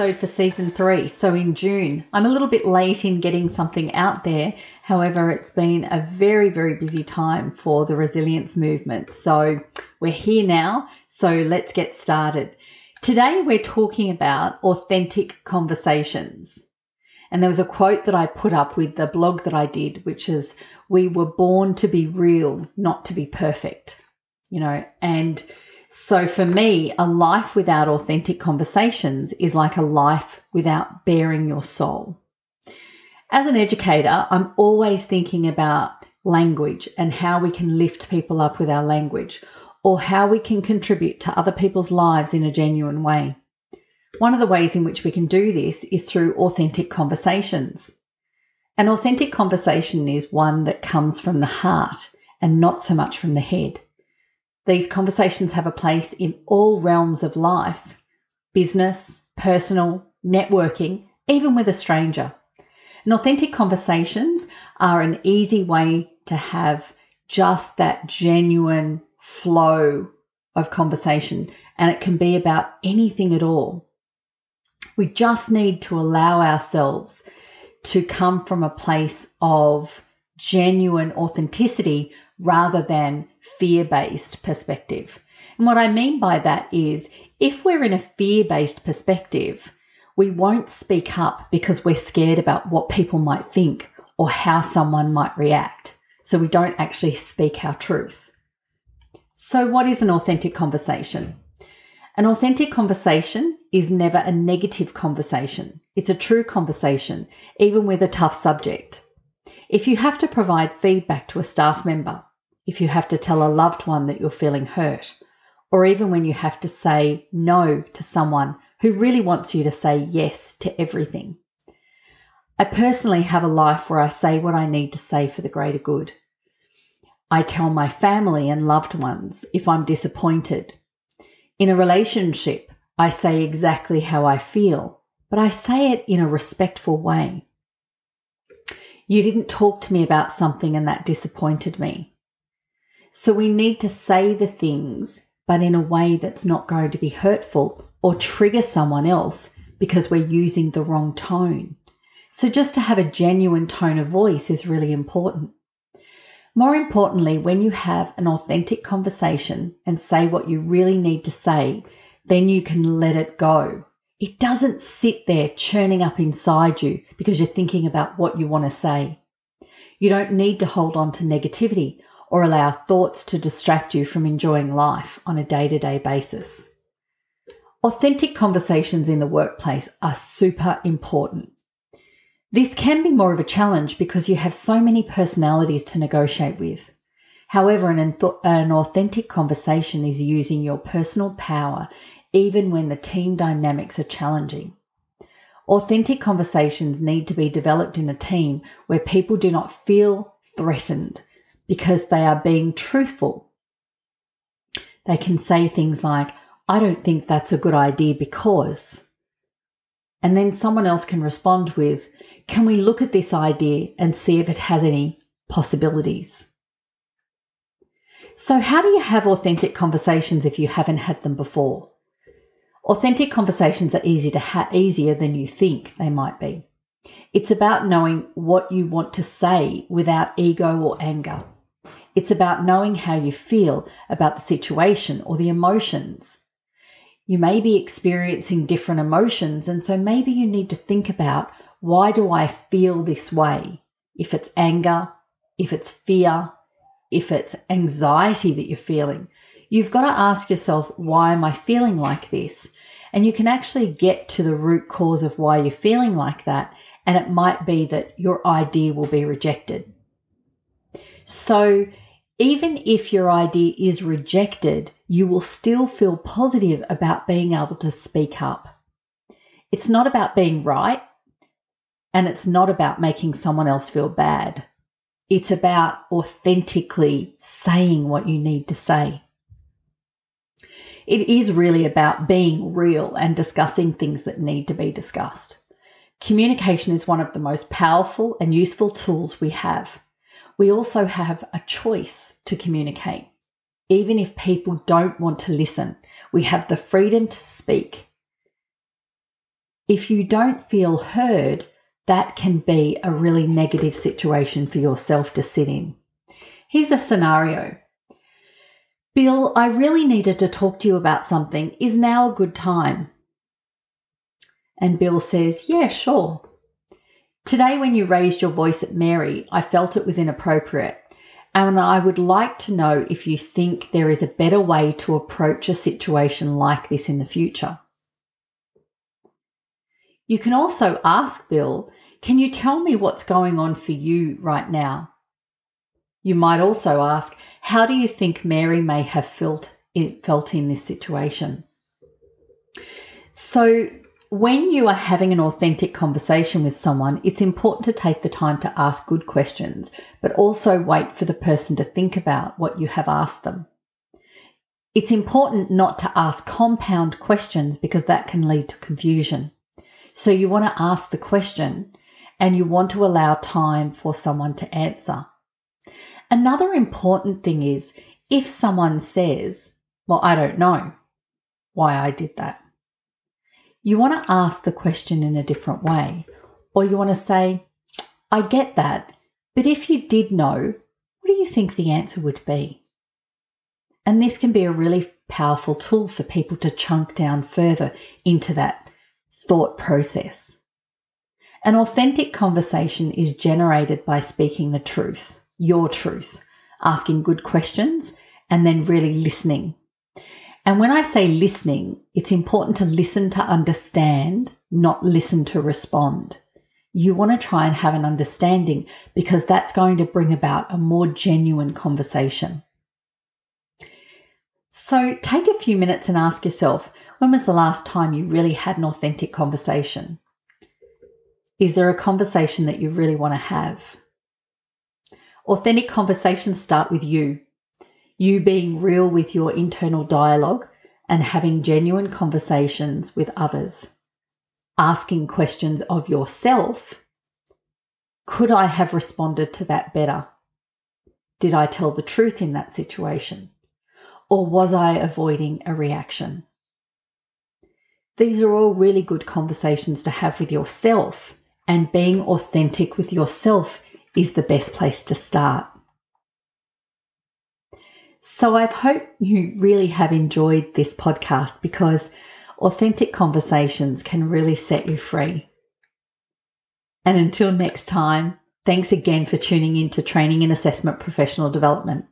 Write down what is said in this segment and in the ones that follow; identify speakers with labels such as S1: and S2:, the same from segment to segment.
S1: episode for season three, so in June. I'm a little bit late in getting something out there. However, it's been a very, very busy time for the resilience movement. So we're here now, so let's get started. Today, we're talking about authentic conversations. And there was a quote that I put up with the blog that I did, which is, We were born to be real, not to be perfect. You know, and so for me, a life without authentic conversations is like a life without baring your soul. As an educator, I'm always thinking about language and how we can lift people up with our language or how we can contribute to other people's lives in a genuine way. One of the ways in which we can do this is through authentic conversations. An authentic conversation is one that comes from the heart and not so much from the head. These conversations have a place in all realms of life business, personal, networking, even with a stranger. And authentic conversations are an easy way to have just that genuine flow of conversation, and it can be about anything at all. We just need to allow ourselves to come from a place of genuine authenticity rather than fear based perspective. And what I mean by that is if we're in a fear based perspective, we won't speak up because we're scared about what people might think or how someone might react. So we don't actually speak our truth. So, what is an authentic conversation? An authentic conversation is never a negative conversation. It's a true conversation, even with a tough subject. If you have to provide feedback to a staff member, if you have to tell a loved one that you're feeling hurt, or even when you have to say no to someone who really wants you to say yes to everything. I personally have a life where I say what I need to say for the greater good. I tell my family and loved ones if I'm disappointed. In a relationship, I say exactly how I feel, but I say it in a respectful way. You didn't talk to me about something and that disappointed me. So we need to say the things, but in a way that's not going to be hurtful or trigger someone else because we're using the wrong tone. So just to have a genuine tone of voice is really important. More importantly, when you have an authentic conversation and say what you really need to say, then you can let it go. It doesn't sit there churning up inside you because you're thinking about what you want to say. You don't need to hold on to negativity or allow thoughts to distract you from enjoying life on a day to day basis. Authentic conversations in the workplace are super important. This can be more of a challenge because you have so many personalities to negotiate with. However, an, an, authentic conversation is using your personal power even when the team dynamics are challenging. Authentic conversations need to be developed in a team where people do not feel threatened because they are being truthful. They can say things like, I don't think that's a good idea because. And then someone else can respond with, Can we look at this idea and see if it has any possibilities? So, how do you have authentic conversations if you haven't had them before? Authentic conversations are easy to ha- easier than you think they might be. It's about knowing what you want to say without ego or anger. It's about knowing how you feel about the situation or the emotions. You may be experiencing different emotions, and so maybe you need to think about why do I feel this way? If it's anger, if it's fear, if it's anxiety that you're feeling, you've got to ask yourself, why am I feeling like this? And you can actually get to the root cause of why you're feeling like that, and it might be that your idea will be rejected. So, even if your idea is rejected, you will still feel positive about being able to speak up. It's not about being right, and it's not about making someone else feel bad. It's about authentically saying what you need to say. It is really about being real and discussing things that need to be discussed. Communication is one of the most powerful and useful tools we have we also have a choice to communicate. Even if people don't want to listen, we have the freedom to speak. if you don't feel heard, that can be a really negative situation for yourself to sit in. Here's a scenario Bill, I really needed to talk to you about something. Is now a good time? And Bill says, Yeah, sure. Today, when you raised your voice at Mary, I felt it was inappropriate. And I would like to know if you think there is a better way to approach a situation like this in the future. You can also ask Bill, Can you tell me what's going on for you right now? You might also ask, How do you think Mary may have felt, felt in this situation? So, when you are having an authentic conversation with someone, it's important to take the time to ask good questions, but also wait for the person to think about what you have asked them. It's important not to ask compound questions because that can lead to confusion. So you want to ask the question and you want to allow time for someone to answer. Another important thing is if someone says, Well, I don't know why I did that you want to ask the question in a different way. Or you want to say, I get that, but if you did know, what do you think the answer would be? And this can be a really powerful tool for people to chunk down further into that thought process. An authentic conversation is generated by speaking the truth, your truth, asking good questions, and then really listening and when I say listening, it's important to listen to understand, not listen to respond. You want to try and have an understanding because that's going to bring about a more genuine conversation. So take a few minutes and ask yourself when was the last time you really had an authentic conversation? Is there a conversation that you really want to have? Authentic conversations start with you you being real with your internal dialogue and having genuine conversations with others. Asking questions of yourself Could I have responded to that better? Did I tell the truth in that situation? Or was I avoiding a reaction? These are all really good conversations to have with yourself, and being authentic with yourself is the best place to start. So I hope you really have enjoyed this podcast because authentic conversations can really set you free. And until next time, thanks again for tuning in to Training and Assessment Professional Development.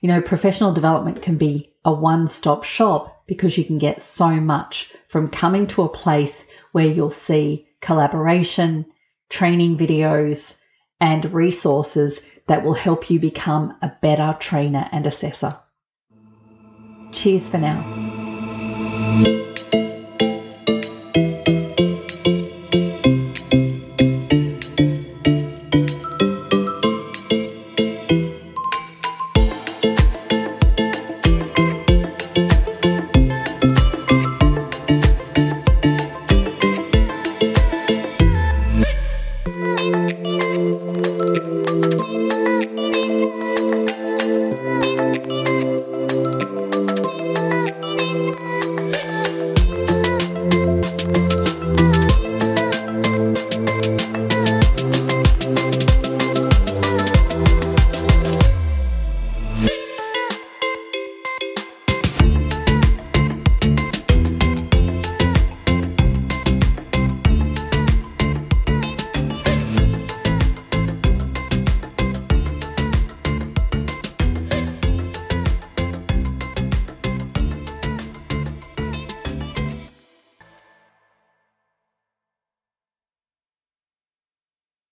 S1: You know, professional development can be a one stop shop because you can get so much from coming to a place where you'll see collaboration, training videos, and resources that will help you become a better trainer and assessor. Cheers for now.